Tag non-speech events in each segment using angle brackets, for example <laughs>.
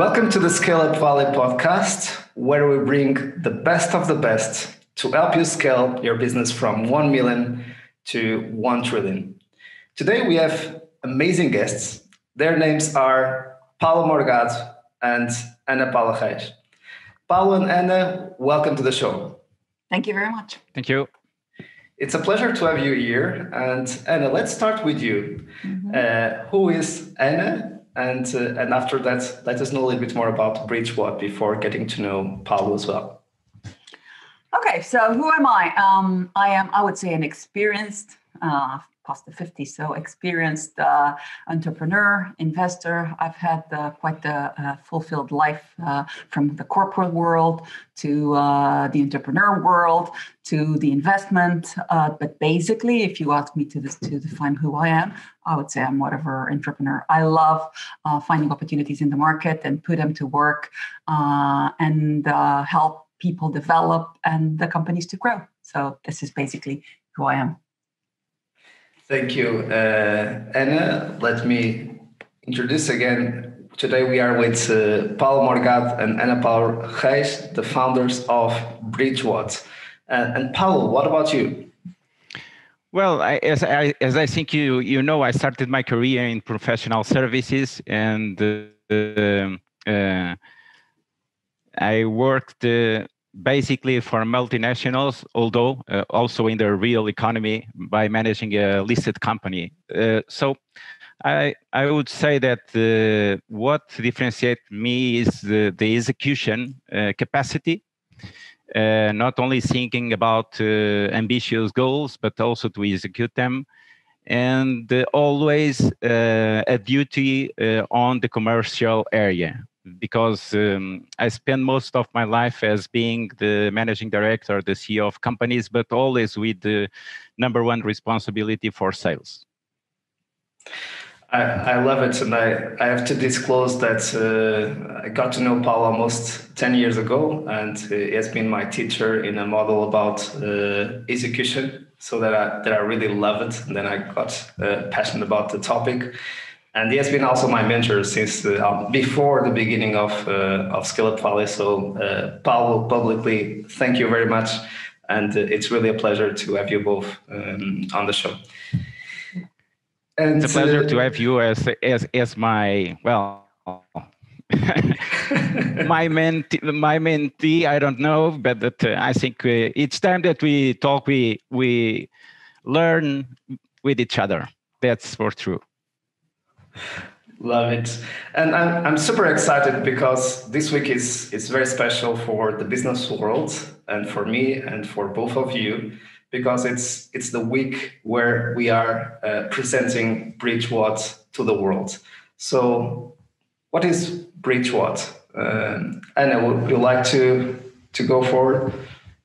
Welcome to the Scale Up Valley podcast, where we bring the best of the best to help you scale your business from 1 million to 1 trillion. Today we have amazing guests. Their names are Paulo Morgado and Ana Paula Reis. Paulo and Ana, welcome to the show. Thank you very much. Thank you. It's a pleasure to have you here. And Ana, let's start with you. Mm-hmm. Uh, who is Ana and uh, and after that, let us know a little bit more about Bridgewhat before getting to know Paulo as well. Okay, so who am I? Um, I am, I would say, an experienced, uh, past the 50, so experienced uh, entrepreneur, investor. I've had uh, quite a, a, fulfilled life uh, from the corporate world to uh, the entrepreneur world to the investment. Uh, but basically, if you ask me to, this, to define who I am, I would say I'm whatever entrepreneur. I love uh, finding opportunities in the market and put them to work and help people develop and the companies to grow. So this is basically who I am. Thank you, uh, Ana. Let me introduce again. Today we are with uh, Paulo Morgado and Ana Paula Reis, the founders of Bridgewhat. Uh, and Paulo, what about you? Well, I, as I as I think you you know, I started my career in professional services, and uh, uh, I worked uh, basically for multinationals, although uh, also in the real economy by managing a listed company. Uh, so I, I would say that uh, what differentiates me is the, the execution uh, capacity, uh, not only thinking about uh, ambitious goals, but also to execute them. And always a duty on the commercial area because um, I spend most of my life as being the managing director, the CEO of companies, but always with the number one responsibility for sales. I, I love it, and I, I have to disclose that uh, I got to know Paul almost 10 years ago, and he has been my teacher in a model about uh, execution, so that I, that I really love it, and then I got uh, passionate about the topic and he has been also my mentor since uh, um, before the beginning of uh, of Up Valley. So, uh, Paulo, publicly, thank you very much, and uh, it's really a pleasure to have you both um, on the show. And, it's a pleasure to uh, have you as as as my well. <laughs> my mentee, my mentee, I don't know, but that, uh, I think it's time that we talk, we we learn with each other. That's for true. Love it. And I'm, I'm super excited because this week is, is very special for the business world and for me and for both of you because it's, it's the week where we are uh, presenting Bridgewhat to the world. So, what is Bridgewhat? Um, Ana, would you like to, to go forward?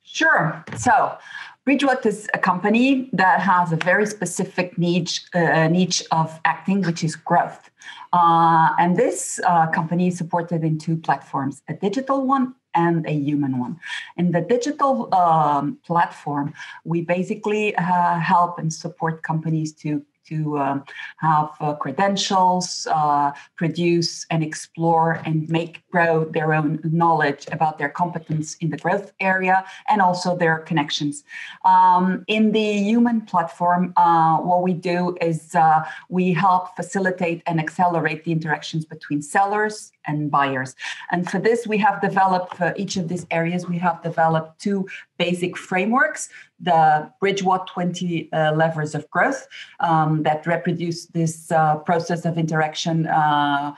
Sure. So, Bridgewhat is a company that has a very specific niche, uh, niche of acting, which is growth. Uh, and this uh, company is supported in two platforms a digital one and a human one. In the digital um, platform, we basically uh, help and support companies to to um, have uh, credentials, uh, produce and explore and make grow their own knowledge about their competence in the growth area and also their connections. Um, in the human platform, uh, what we do is uh, we help facilitate and accelerate the interactions between sellers and buyers. And for this, we have developed for each of these areas, we have developed two basic frameworks the Bridgewhat 20 uh, levers of growth um, that reproduce this uh, process of interaction uh,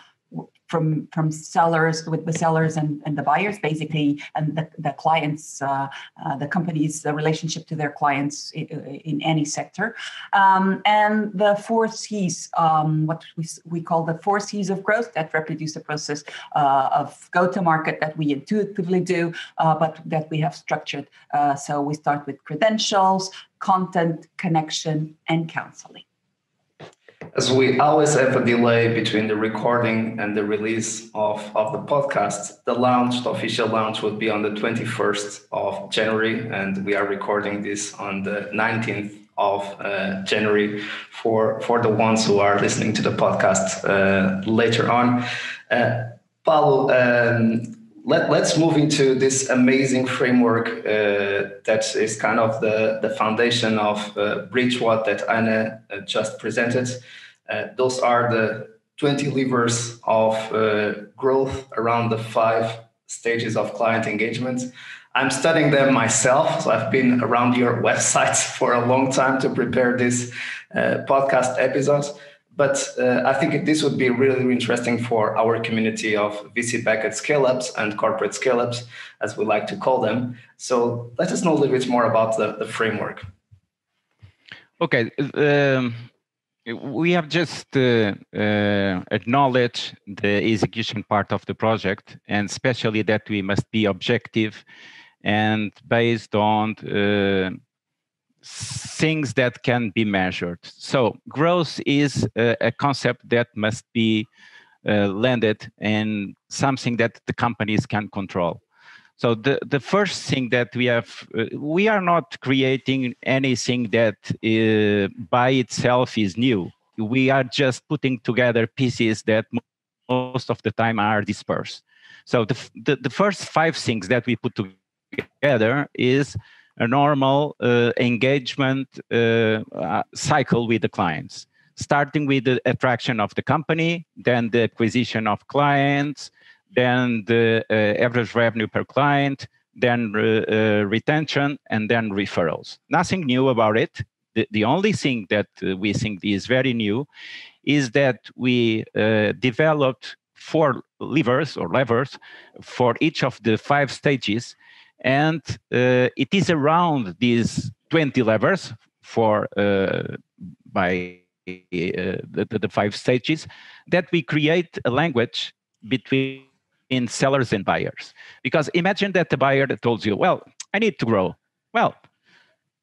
from from sellers with the sellers and, and the buyers basically and the, the clients uh, uh, the companies the relationship to their clients in, in any sector. Um, and the four c's um, what we, we call the four c's of growth that reproduce the process uh, of go to market that we intuitively do uh, but that we have structured. Uh, so we start with credentials content connection and counseling as we always have a delay between the recording and the release of, of the podcast, the launch, the official launch would be on the 21st of January, and we are recording this on the 19th of uh, January for, for the ones who are listening to the podcast uh, later on. Uh, Paulo, um, let, us move into this amazing framework uh, that is kind of the, the foundation of uh, Bridgewhat that Ana uh, just presented. Uh, those are the 20 levers of uh, growth around the five stages of client engagement. I'm studying them myself, so I've been around your <laughs> websites for a long time to prepare this uh, podcast episodes. But uh, I think this would be really, interesting for our community of VC-backed scale-ups and corporate scale-ups, as we like to call them. So let us know a little bit more about the, the framework. Okay. Um, we have just uh, uh, acknowledged the execution part of the project, and especially that we must be objective and based on uh, things that can be measured. So growth is a, a concept that must be uh, landed in something that the companies can control. So the, the first thing that we have, uh, we are not creating anything that uh, by itself is new. We are just putting together pieces that most of the time are dispersed. So the, the, the first five things that we put together is a normal uh, engagement uh, uh, cycle with the clients, starting with the attraction of the company, then the acquisition of clients, then the uh, average revenue per client, then uh, retention, and then referrals. Nothing new about it. The, the only thing that we think is very new is that we developed four levers or levers for each of the five stages and uh, it is around these 20 levers for uh, by uh, the, the, five stages that we create a language between sellers and buyers. Because imagine that the buyer told you, well, I need to grow. Well,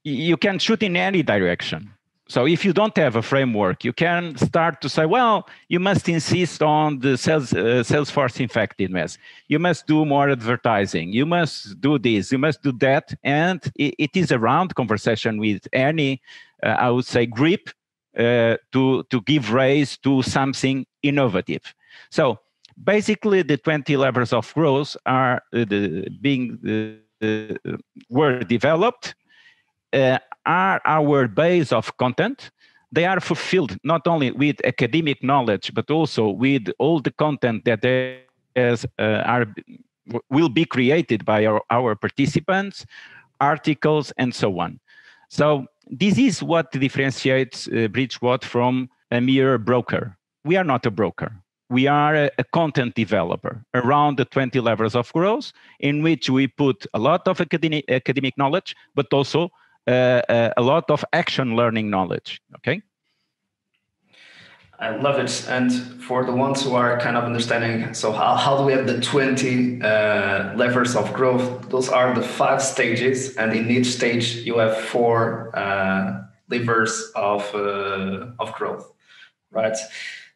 you can shoot in any direction so if you don't have a framework, you can start to say, well, you must insist on the sales, uh, Salesforce effectiveness. You must do more advertising. You must do this. You must do that. And it, it is a round conversation with any, uh, I would say, grip uh, to, to give rise to something innovative. So basically, the 20 levers of growth are uh, the, being uh, were developed uh, are our base of content. They are fulfilled not only with academic knowledge, but also with all the content that is, uh, are, will be created by our, our participants, articles, and so on. So this is what differentiates uh, Bridgewhat from a mere broker. We are not a broker. We are a, a, content developer around the 20 levers of growth in which we put a lot of academic, academic knowledge, but also uh, uh, a lot of action learning knowledge. Okay. I love it. And for the ones who are kind of understanding, so how, how do we have the 20 uh, levers of growth? Those are the five stages. And in each stage, you have four uh, levers of, uh, of growth, right?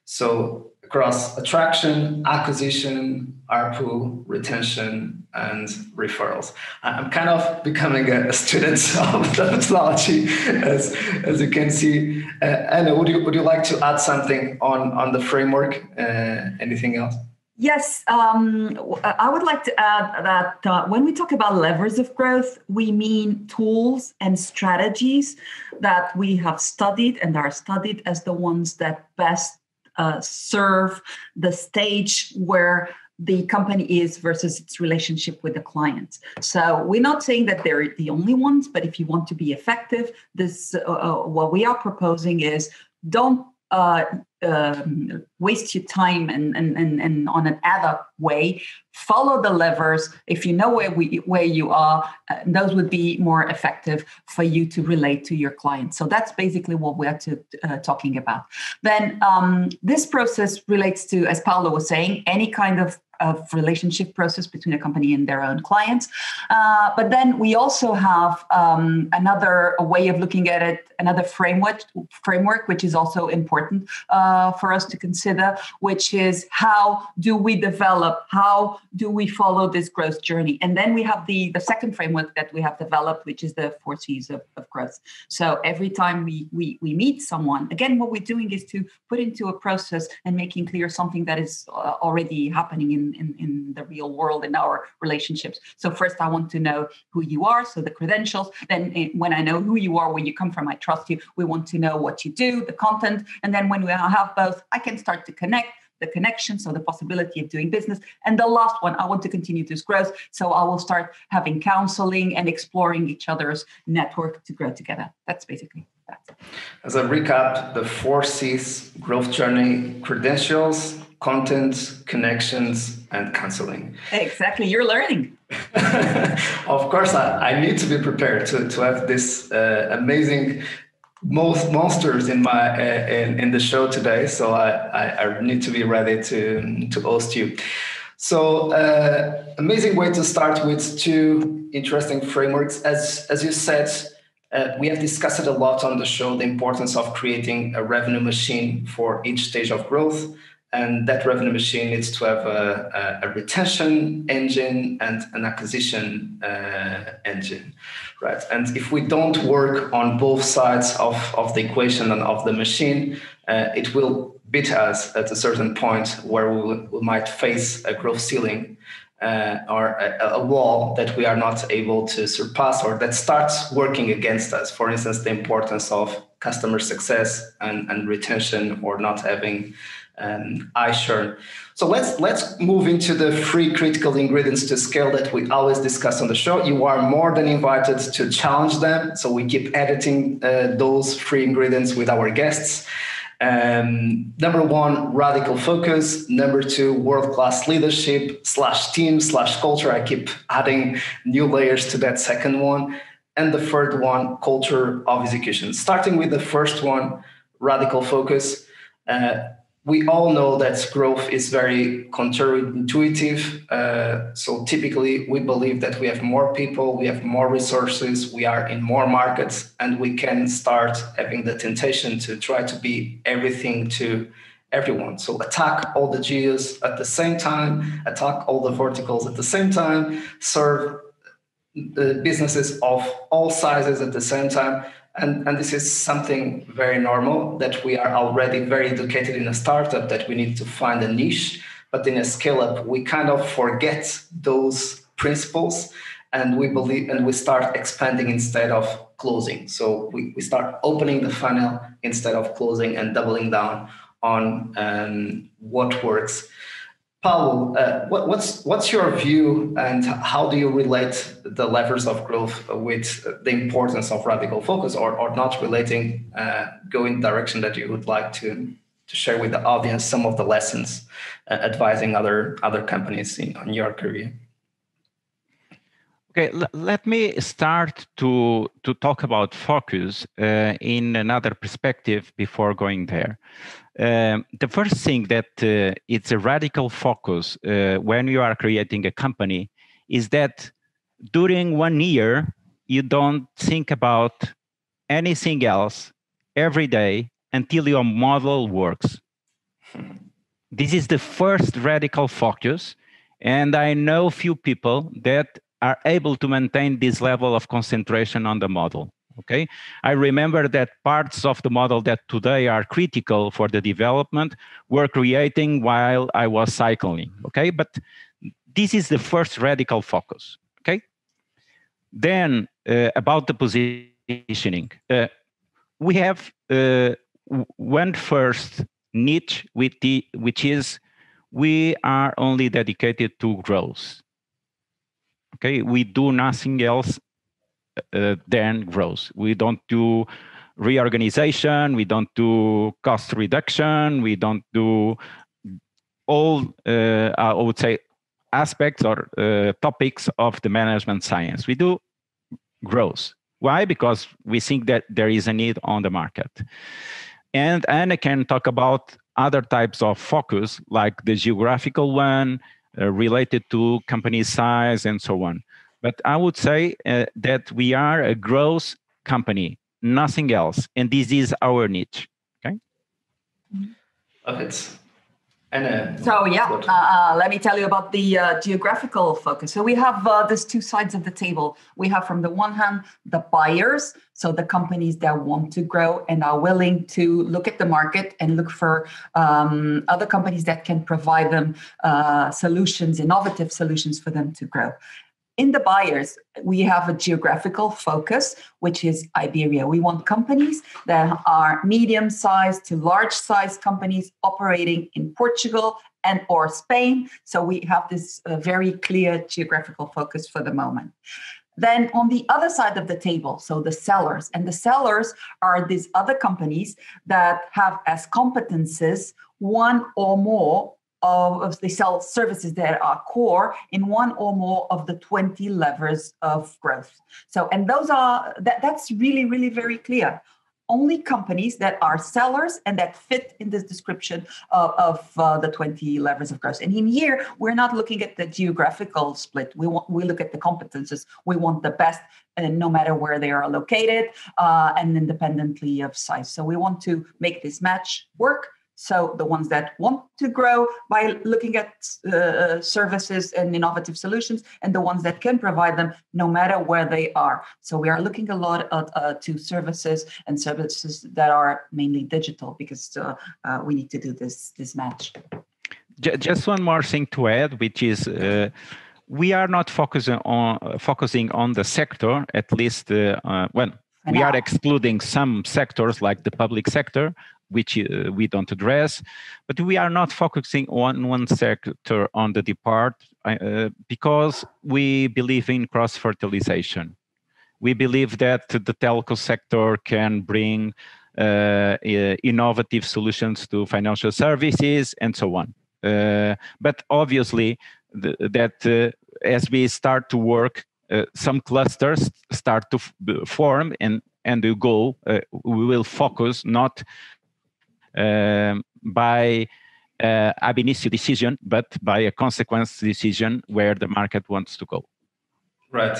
So across attraction, acquisition, ARPU, retention, and referrals. I'm kind of becoming a, student <laughs> of the methodology, as, as you can see. Uh, Ana, would you, would you like to add something on, on the framework? Uh, anything else? Yes, um, I would like to add that uh, when we talk about levers of growth, we mean tools and strategies that we have studied and are studied as the ones that best uh, serve the stage where the company is versus its relationship with the client. So we're not saying that they're the only ones, but if you want to be effective, this uh, uh what we are proposing is don't uh, um, waste your time and, and, and, and on an ad hoc way. Follow the levers. If you know where we where you are, uh, those would be more effective for you to relate to your clients. So that's basically what we're to, uh, talking about. Then um, this process relates to, as Paulo was saying, any kind of of relationship process between a company and their own clients. Uh, but then we also have um, another way of looking at it, another framework, framework which is also important uh, for us to consider, which is how do we develop, how do we follow this growth journey? And then we have the, the second framework that we have developed, which is the four C's of, of growth. So every time we, we, we meet someone, again, what we're doing is to put into a process and making clear something that is uh, already happening in in, in, the real world in our relationships. So first I want to know who you are, so the credentials. Then eh, when I know who you are, where you come from, I trust you. We want to know what you do, the content. And then when we have both, I can start to connect the connection, so the possibility of doing business. And the last one, I want to continue this growth. So I will start having counseling and exploring each other's network to grow together. That's basically that. As a recap, the four C's growth journey credentials, content, connections, and counseling. Exactly. You're learning. <laughs> of course, I, I need to be prepared to, to have this uh, amazing most monsters in my uh, in, in the show today so I, I, I need to be ready to to host you so uh, amazing way to start with two interesting frameworks as as you said uh, we have discussed it a lot on the show the importance of creating a revenue machine for each stage of growth and that revenue machine needs to have a, a, a retention engine and an acquisition uh, engine right? And if we don't work on both sides of, of the equation and of the machine uh, it will beat us at a certain point where we, we might face a growth ceiling uh, or a, a, wall that we are not able to surpass or that starts working against us. For instance the importance of customer success and, and retention or not having um, iSure. So let's let's move into the three critical ingredients to scale that we always discuss on the show. You are more than invited to challenge them. So we keep editing uh, those three ingredients with our guests. Um, number one, radical focus. Number two, world class leadership slash team slash culture. I keep adding new layers to that second one. And the third one, culture of execution. Starting with the first one, radical focus. Uh, we all know that growth is very counterintuitive. Uh, so typically, we believe that we have more people, we have more resources, we are in more markets, and we can start having the temptation to try to be everything to everyone. So attack all the geos at the same time, attack all the verticals at the same time, serve the businesses of all sizes at the same time and, and this is something very normal that we are already very educated in a startup that we need to find a niche. But in a scale up, we kind of forget those principles and we believe and we start expanding instead of closing. So we, we start opening the funnel instead of closing and doubling down on um, what works. Paulo, uh, what, what's what's your view, and how do you relate the levers of growth with the importance of radical focus, or, or not relating, uh, going direction that you would like to to share with the audience some of the lessons uh, advising other other companies in on your career? Okay, l- let me start to to talk about focus uh, in another perspective before going there. Um, the first thing that uh, it's a radical focus uh, when you are creating a company is that during one year you don't think about anything else every day until your model works. This is the first radical focus, and I know few people that are able to maintain this level of concentration on the model okay? I remember that parts of the model that today are critical for the development were creating while i was cycling okay? But this is the first radical focus okay? Then uh, about the positioning uh, we have uh, one first niche with the, which is we are only dedicated to growth okay? We do nothing else uh, then growth. We don't do reorganization, we don't do cost reduction, we don't do all, uh, I would say, aspects or uh, topics of the management science. We do growth. Why? Because we think that there is a need on the market. And, Ana can talk about other types of focus, like the geographical one, uh, related to company size and so on. But I would say uh, that we are a growth company, nothing else. And this is our niche. Okay. Love it. And uh, so yeah, uh, uh, let me tell you about the uh, geographical focus. So we have uh, these two sides of the table. We have from the one hand the buyers, so the companies that want to grow and are willing to look at the market and look for um, other companies that can provide them uh, solutions, innovative solutions for them to grow. In the buyers, we have a geographical focus, which is Iberia. We want companies that are medium sized to large sized companies operating in Portugal and or Spain. So we have this uh, very clear geographical focus for the moment. Then on the other side of the table, so the sellers, and the sellers are these other companies that have as competences one or more of they sell services that are core in one or more of the 20 levers of growth so and those are that that's really really very clear only companies that are sellers and that fit in this description of, of uh, the 20 levers of growth. And in here, we're not looking at the geographical split. We want we look at the competences. We want the best, and no matter where they are located, uh, and independently of size. So we want to make this match work so the ones that want to grow by looking at uh, services and innovative solutions, and the ones that can provide them no matter where they are. So we are looking a lot at, uh, to services and services that are mainly digital because uh, uh we need to do this this match. Just one more thing to add, which is uh, we are not focusing on focusing on the sector. At least, uh, well, we are excluding some sectors like the public sector which uh, we don't address. But we are not focusing on one sector on the depart uh, because we believe in cross fertilization. We believe that the telco sector can bring uh, innovative solutions to financial services and so on. Uh, but obviously, that uh, as we start to work, uh, some clusters start to form and and the goal we will focus not um, by uh, ab initio decision, but by a consequence decision where the market wants to go. Right,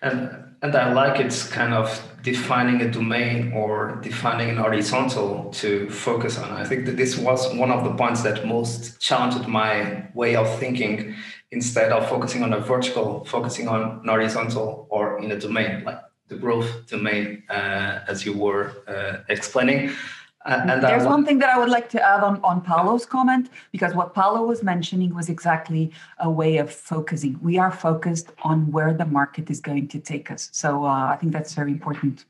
and and I like it's kind of defining a domain or defining an horizontal to focus on. I think that this was one of the points that most challenged my way of thinking. Instead of focusing on a vertical, focusing on an horizontal or in a domain like the growth domain, uh, as you were uh, explaining. And There's one thing that I would like to add on, on Paulo's comment, because what Paulo was mentioning was exactly a way of focusing. We are focused on where the market is going to take us. So uh, I think that's very important.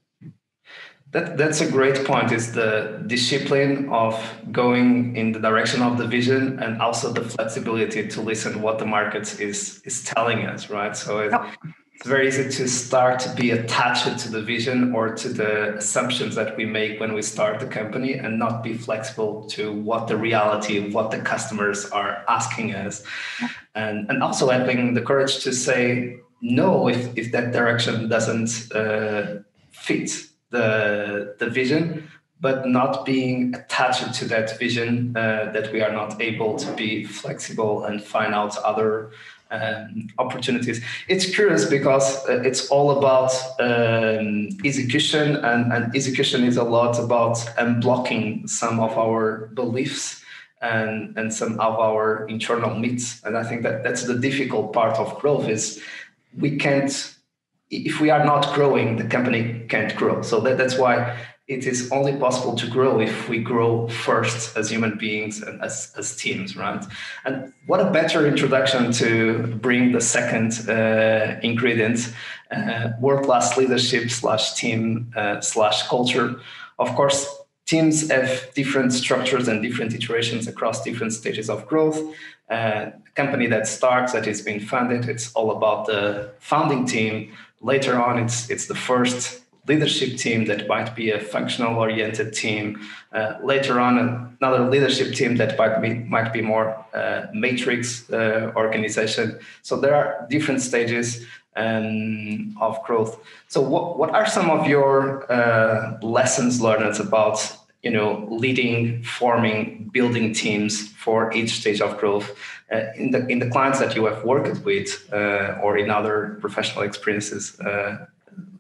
That, that's a great point is the discipline of going in the direction of the vision and also the flexibility to listen what the market is is telling us right so it, it's very easy to start to be attached to the vision or to the assumptions that we make when we start the company and not be flexible to what the reality what the customers are asking us. And and also having the courage to say no if, if that direction doesn't uh, fit the the vision but not being attached to that vision uh, that we are not able to be flexible and find out other um, opportunities. It's curious because uh, it's all about um, execution, and, and execution is a lot about unblocking some of our beliefs and, and some of our internal myths. And I think that that's the difficult part of growth is we can't if we are not growing, the company can't grow. So that, that's why it is only possible to grow if we grow first as human beings and as, as teams, right? And what a better introduction to bring the second uh, ingredient, uh, world-class leadership slash team uh, slash culture. Of course, teams have different structures and different iterations across different stages of growth. Uh, a company that starts, that is being funded, it's all about the founding team. Later on, it's it's the first leadership team that might be a functional oriented team. Uh, later on, another leadership team that might be, might be more uh, matrix uh, organization. So there are different stages um, of growth. So what, what are some of your uh, lessons learned about you know leading forming building teams for each stage of growth uh, in the in the clients that you have worked with uh, or in other professional experiences uh,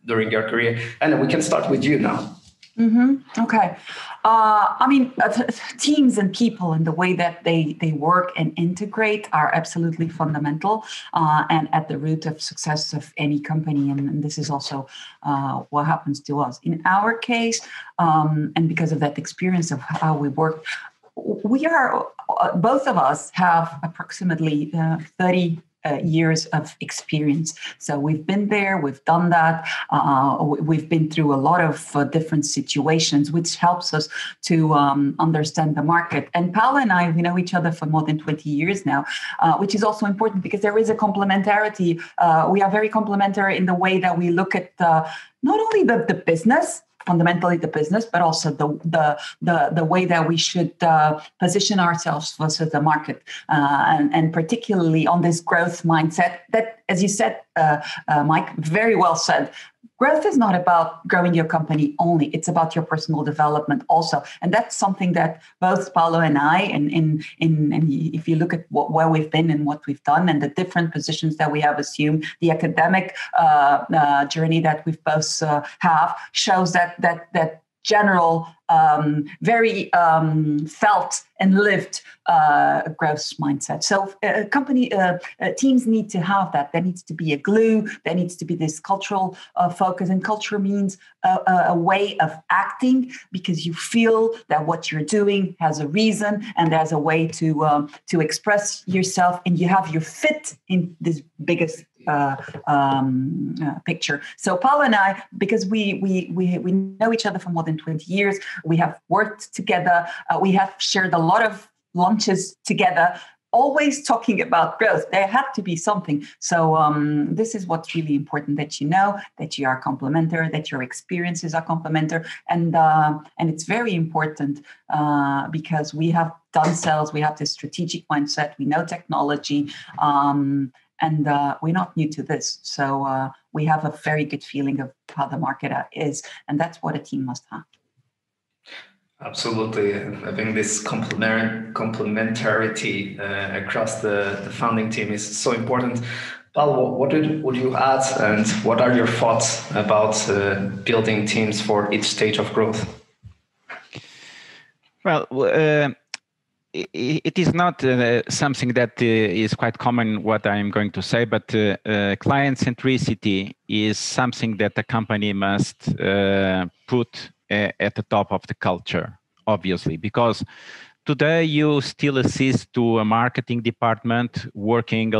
during your career. And we can start with you now. Mm-hmm. Okay. Uh, I mean, uh, teams and people and the way that they they work and integrate are absolutely fundamental uh, and at the root of success of any company. And, and this is also uh, what happens to us in our case. Um, and because of that experience of how we work, we are uh, both of us have approximately uh, 30 uh, years of experience. So we've been there, we've done that, uh, we've been through a lot of uh, different situations, which helps us to um, understand the market. And Paulo and I, we know each other for more than 20 years now, uh, which is also important because there is a complementarity. Uh, we are very complementary in the way that we look at not only the, the business, fundamentally the business, but also the the the, the way that we should uh, position ourselves versus the market, uh, and and particularly on this growth mindset that, as you said, uh, uh Mike, very well said growth is not about growing your company only. It's about your personal development also. And that's something that both Paulo and I and in in and if you look at what, where we've been and what we've done and the different positions that we have assumed the academic uh, uh, journey that we've both uh, have shows that that that general, um, very um, felt and lived uh, growth mindset. So, uh, company uh, uh, teams need to have that. There needs to be a glue. There needs to be this cultural uh, focus, and culture means a, a, way of acting because you feel that what you're doing has a reason and there's a way to um, to express yourself, and you have your fit in this biggest uh, um, uh, picture. So Paulo and I, because we we we we know each other for more than twenty years, we have worked together. Uh, we have shared a lot of lunches together. Always talking about growth. There had to be something. So um, this is what's really important that you know that you are complementary, that your experiences are complementary, and uh, and it's very important uh, because we have done sales, we have this strategic mindset, we know technology, um, and uh, we're not new to this. So uh, we have a very good feeling of how the market uh, is, and that's what a team must have. Absolutely, I think this complementarity uh, across the, the founding team is so important. Paulo, what did, would you add, and what are your thoughts about uh, building teams for each stage of growth? Well, uh, it is not uh, something that uh, is quite common what i'm going to say but uh, uh client centricity is something that a company must uh, put uh, at the top of the culture obviously because today you still assist to a marketing department working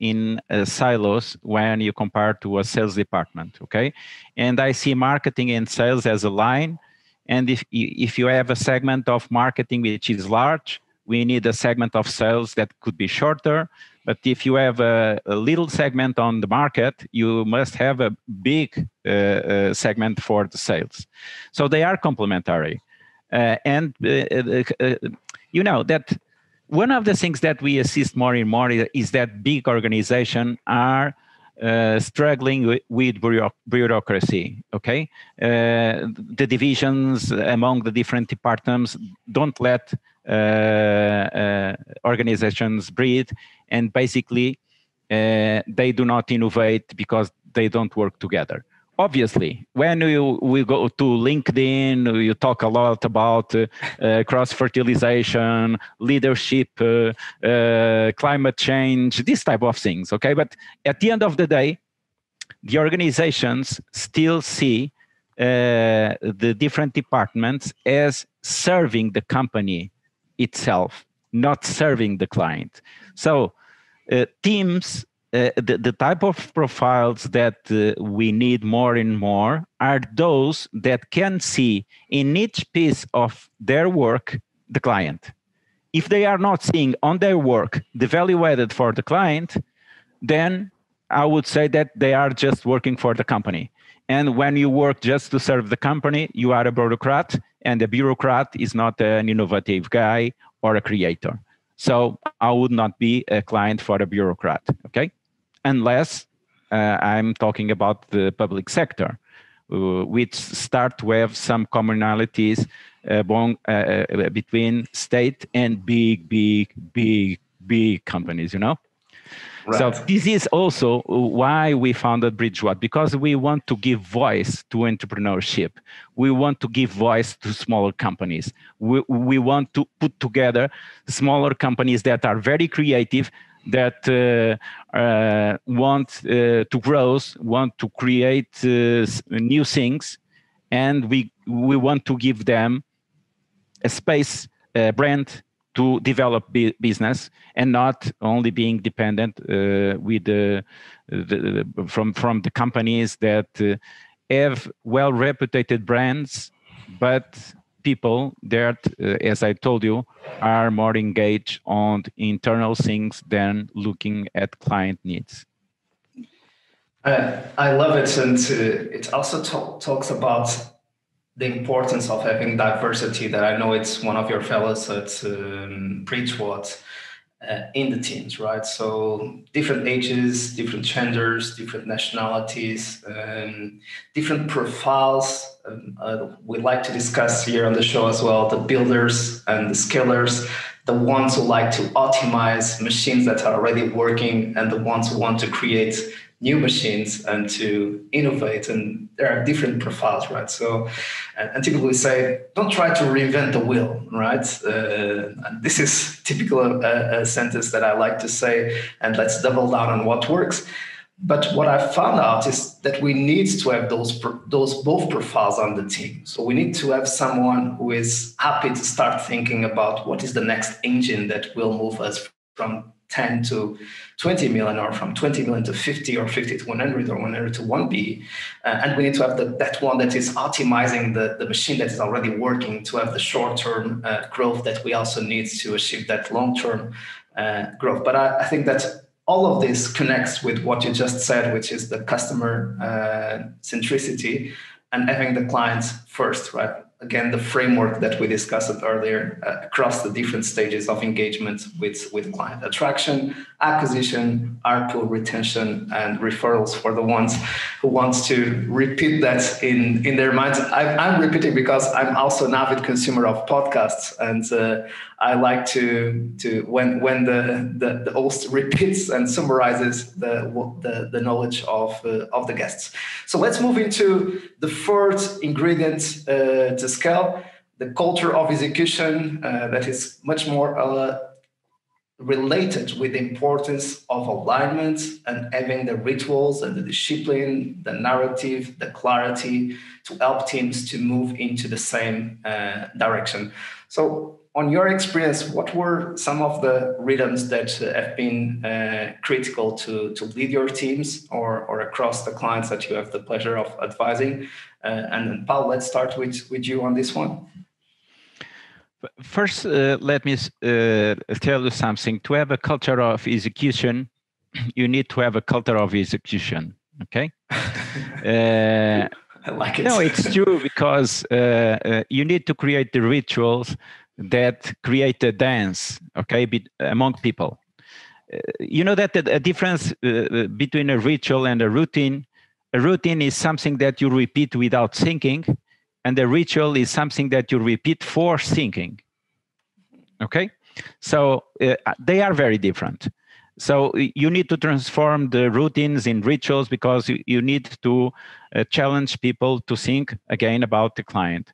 in silos when you compare to a sales department okay? And i see marketing and sales as a line and if, if you have a segment of marketing which is large, we need a segment of sales that could be shorter. But if you have a, a little segment on the market, you must have a big uh, uh, segment for the sales. So they are complementary. Uh, and uh, uh, uh, you know that one of the things that we assist more and more is, is that big organizations are uh, struggling with, bureaucracy. Okay, uh, the divisions among the different departments don't let uh, uh organizations breathe, and basically uh, they do not innovate because they don't work together obviously when you we go to linkedin you talk a lot about uh, uh, cross fertilization leadership uh, uh, climate change this type of things okay? But at the end of the day the organizations still see uh, the different departments as serving the company itself not serving the client. So teams uh, the, the type of profiles that uh, we need more and more are those that can see in each piece of their work the client. If they are not seeing on their work the value added for the client, then I would say that they are just working for the company. And when you work just to serve the company, you are a bureaucrat, and a bureaucrat is not an innovative guy or a creator. So I would not be a client for a bureaucrat. Okay unless uh, I'm talking about the public sector, uh, which start to have some commonalities among, uh, uh, between state and big, big, big, big companies, you know? Right. So this is also why we founded BridgeWhat because we want to give voice to entrepreneurship. We want to give voice to smaller companies. We, we want to put together smaller companies that are very creative, that uh, uh, want uh, to grow, want to create new things, and we we want to give them a space, a brand to develop business and not only being dependent uh, with the, the, from from the companies that uh, have well reputed brands but people that uh, as i told you are more engaged on internal things than looking at client needs. Uh, i love it and uh, it also talks about the importance of having diversity that I know it's one of your fellows at um, BridgeWhat uh, in the teams, right? So different ages, different genders, different nationalities, um, different profiles. Um, uh, we like to discuss here on the show as well the builders and the scalers, the ones who like to optimize machines that are already working, and the ones who want to create new machines and to innovate and there are different profiles right? So and typically say don't try to reinvent the wheel right? Uh, this is typical uh, a sentence that i like to say and let's double down on what works. But what i found out is that we need to have those those both profiles on the team. So we need to have someone who is happy to start thinking about what is the next engine that will move us from 10 to 20 million or from 20 million to 50 or 50 to 100 or 100 to 1b uh, and we need to have the, that one that is optimizing the, the machine that is already working to have the short-term uh, growth that we also need to achieve that long-term uh, growth. But I, I, think that all of this connects with what you just said which is the customer uh, centricity and having the clients first right again the framework that we discussed earlier uh, across the different stages of engagement with, with client attraction, acquisition, ARPU, retention, and referrals for the ones who wants to repeat that in, in their minds. I, I'm repeating because I'm also an avid consumer of podcasts and uh, I like to to when when the the, the host <laughs> repeats and summarizes the the, the knowledge of uh, of the guests. So let's move into the third ingredient uh, to scale, the culture of execution uh, that is much more uh, related with the importance of alignment and having the rituals and the discipline, the narrative, the clarity to help teams to move into the same uh, direction. So on your experience, what were some of the rhythms that uh, have been uh, critical to, to lead your teams or, or across the clients that you have the pleasure of advising? Uh, and Paul, let's start with, with you on this one. First, uh, let me uh, tell you something. To have a culture of execution, <clears throat> you need to have a culture of execution. Okay. <laughs> Uh, I like it. No, it's true because you need to create the rituals that create a dance, okay, be, among people. Uh, you know that the, difference uh, uh, between a ritual and a routine, a routine is something that you repeat without thinking, and a ritual is something that you repeat for thinking. Okay, so uh, they are very different. So you need to transform the routines in rituals because you, you need to uh, challenge people to think again about the client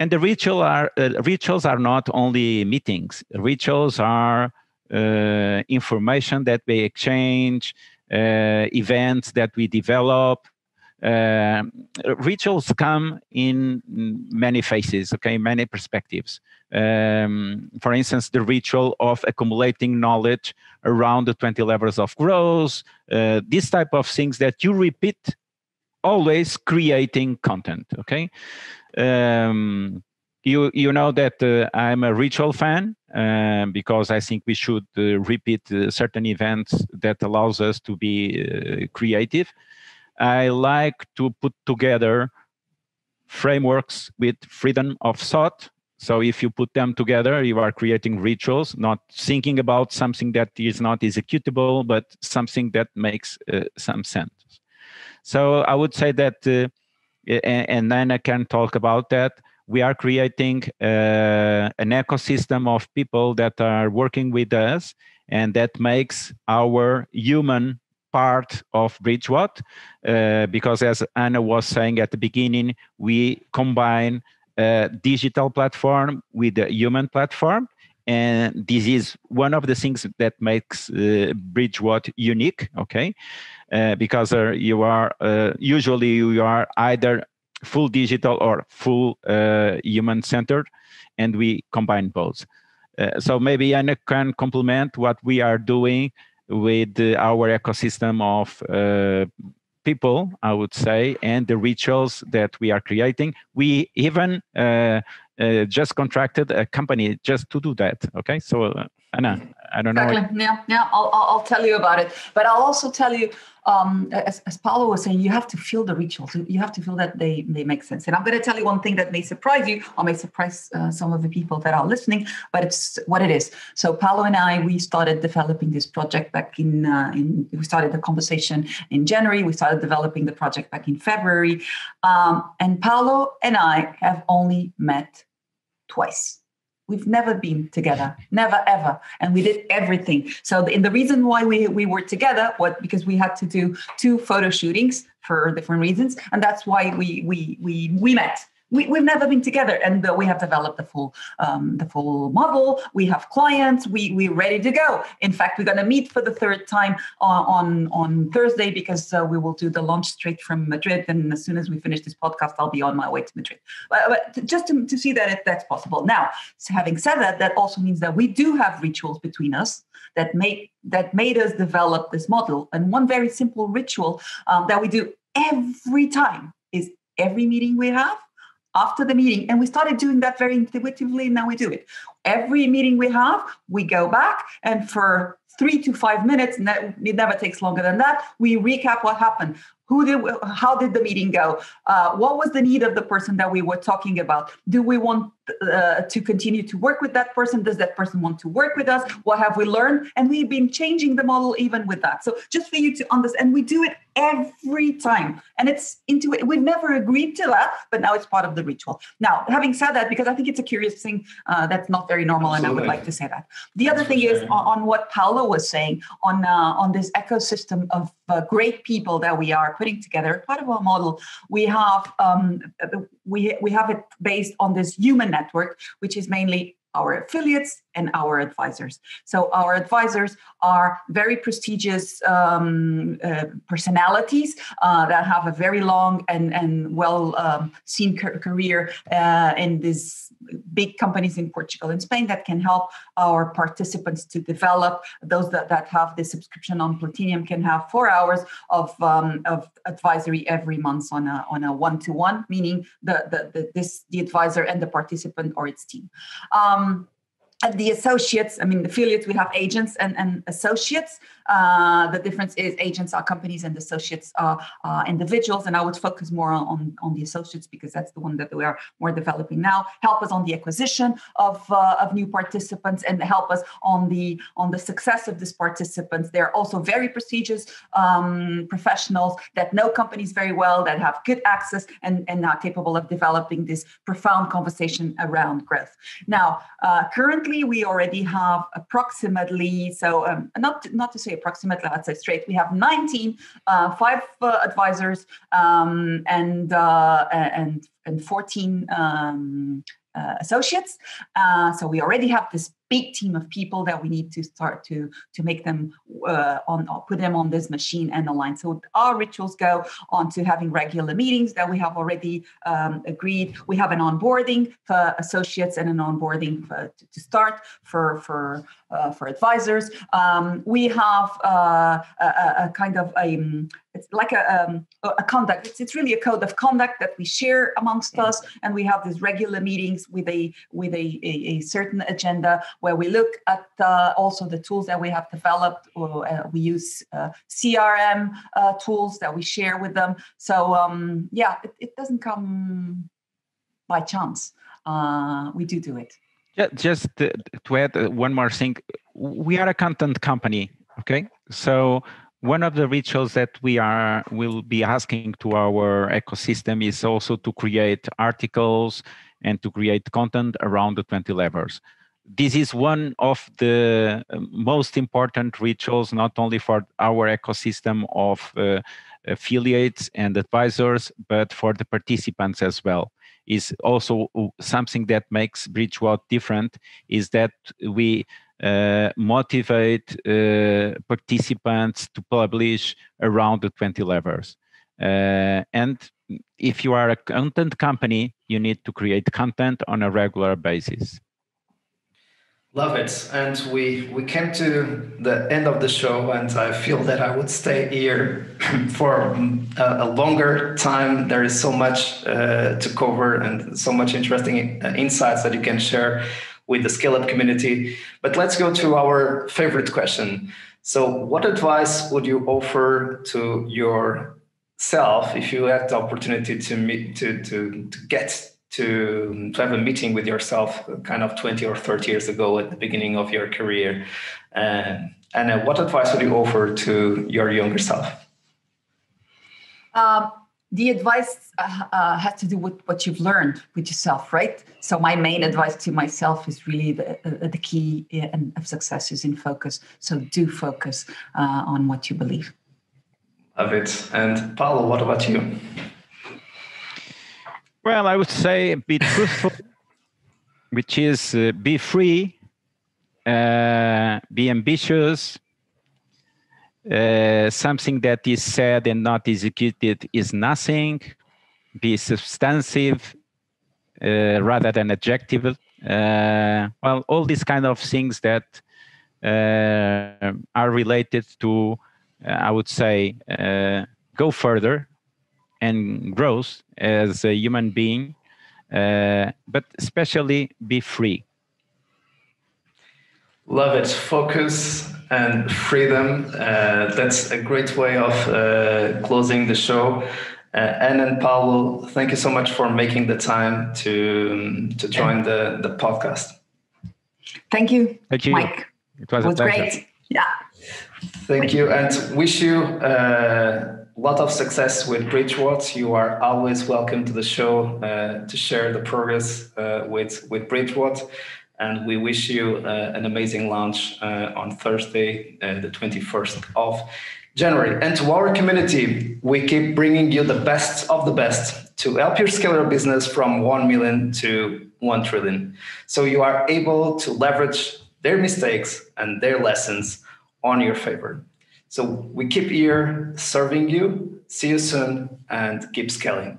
and the ritual are uh, rituals are not only meetings. Rituals are uh, information that we exchange uh, events that we develop. Uh, rituals come in many faces okay many perspectives. Um, for instance the ritual of accumulating knowledge around the 20 levers of growth uh, this type of things that you repeat always creating content okay um, you you know that uh, I'm a ritual fan um, because I think we should uh, repeat uh, certain events that allows us to be uh, creative. I like to put together frameworks with freedom of thought. So if you put them together, you are creating rituals, not thinking about something that is not executable, but something that makes uh, some sense. So I would say that, uh, and, then I can talk about that we are creating uh, an ecosystem of people that are working with us and that makes our human part of Bridgewhat, uh, because as Ana was saying at the beginning, we combine a digital platform with a human platform. And this is one of the things that makes uh, Bridgewhat unique, okay? Uh, because uh, you are, uh, usually you are either full digital or full uh, human centered, and we combine both. so maybe Ana can complement what we are doing with our ecosystem of uh, people, I would say, and the rituals that we are creating. We even uh, uh, just contracted a company just to do that. Okay, so uh, Ana, I don't exactly. know. Yeah, yeah, I'll, I'll tell you about it, but I'll also tell you um, as, as Paulo was saying, you have to feel the rituals. You have to feel that they, they make sense. And I'm going to tell you one thing that may surprise you or may surprise uh, some of the people that are listening, but it's what it is. So Paulo and I, we started developing this project back in, uh, in we started the conversation in January. We started developing the project back in February. Um, and Paulo and I have only met twice. We've never been together, never ever, and we did everything. So the, the reason why we we were together was because we had to do two photo shootings for different reasons, and that's why we we we we met we, we've never been together and uh, we have developed the full um, the full model. We have clients. We we're ready to go. In fact we're going to meet for the third time on on, on thursday because uh, we will do the launch straight from madrid. And as soon as we finish this podcast i'll be on my way to madrid. But, but just to, to see that that's possible. Now so having said that that also means that we do have rituals between us that make that made us develop this model. And one very simple ritual um, that we do every time is every meeting we have after the meeting. And we started doing that very intuitively. Now we do it. Every meeting we have, we go back and for three to five minutes, it never takes longer than that, we recap what happened who did how did the meeting go uh, what was the need of the person that we were talking about do we want uh, to continue to work with that person. Does that person want to work with us? What have we learned? And we've been changing the model even with that. So just for you to understand and we do it every time. And it's into it we've never agreed to that but now it's part of the ritual. Now having said that because i think it's a curious thing uh, that's not very normal Absolutely. and i would like to say that. The other thing is on, on, what paulo was saying on uh, on this ecosystem of uh, great people that we are putting together part of our model we have um, we we have it based on this human network which is mainly our affiliates and our advisors. So our advisors are very prestigious um, uh, personalities uh, that have a very long and and well um, seen career uh, in these big companies in Portugal and Spain that can help our participants to develop. Those that, that have the subscription on Platinum can have four hours of, um, of advisory every month on a on a one to one, meaning the, the, the this the advisor and the participant or its team. Um, the associates, I mean, affiliates, we have agents and, and associates. Uh, the difference is agents are companies and associates are uh, individuals. And I would focus more on, on the associates because that's the one that we are more developing now. Help us on the acquisition of, uh, of new participants and help us on the on the success of these participants. They're also very prestigious um, professionals that know companies very well, that have good access and, and are capable of developing this profound conversation around growth. Now, uh, currently we already have approximately, so um, not, not to say approximately, let's say straight, we have 19, uh, five uh, advisors um, and, uh, and, and 14 um, uh, associates. Uh, so we already have this big team of people that we need to start to to make them uh, on put them on this machine and align. So our rituals go on to having regular meetings that we have already um, agreed. We have an onboarding for associates and an onboarding for, to start for for uh, for advisors. Um, we have uh, a, a, kind of a um, it's like a, um, a conduct. It's, it's really a code of conduct that we share amongst us, and we have these regular meetings with a with a, a, a certain agenda where we look at uh, also the tools that we have developed. Or, uh, we use uh, CRM uh, tools that we share with them. So um, yeah, it, it, doesn't come by chance. We do do it. Yeah, Just to add one more thing, we are a content company. Okay, so one of the rituals that we are will be asking to our ecosystem is also to create articles and to create content around the 20 levers this is one of the most important rituals, not only for our ecosystem of uh, affiliates and advisors, but for the participants as well. Is also something that makes Bridgewhat different is that we uh, motivate uh, participants to publish around the 20 levers. Uh, and if you are a content company, you need to create content on a regular basis. Love it. And we we came to the end of the show, and I feel that I would stay here <clears throat> for a, a longer time. There is so much uh, to cover and so much interesting uh, insights that you can share with the scale up community. But let's go to our favorite question. So, what advice would you offer to yourself if you had the opportunity to meet to to to get to, to have a meeting with yourself kind of 20 or 30 years ago at the beginning of your career? Uh, and uh, what advice would you offer to your younger self? Um, the advice uh, uh, has to do with what you've learned with yourself, right? So my main advice to myself is really the, uh, the key of success is in focus. So do focus uh, on what you believe. Love it. And Paulo, what about you? Well, I would say be <laughs> truthful, which is uh, be free, uh, be ambitious. Uh, something that is said and not executed is nothing. Be substantive uh, rather than adjective. Uh, well, all these kind of things that uh, are related to, I would say, go further and growth as a human being, uh, but especially be free. Love it. Focus and freedom. Uh, that's a great way of uh, closing the show. Uh, Anne and Paulo, thank you so much for making the time to to join the, the podcast. Thank you. Thank you. Mike. It was, it was great. Yeah. Thank you, and wish you uh, lot of success with Bridgewhat. You are always welcome to the show uh, to share the progress uh, with with Bridgewhat, and we wish you uh, an amazing launch uh, on Thursday, uh, the twenty first of January. And to our community, we keep bringing you the best of the best to help you scale your business from one million to one trillion, so you are able to leverage their mistakes and their lessons on your favor. So we keep here serving you. See you soon and keep scaling.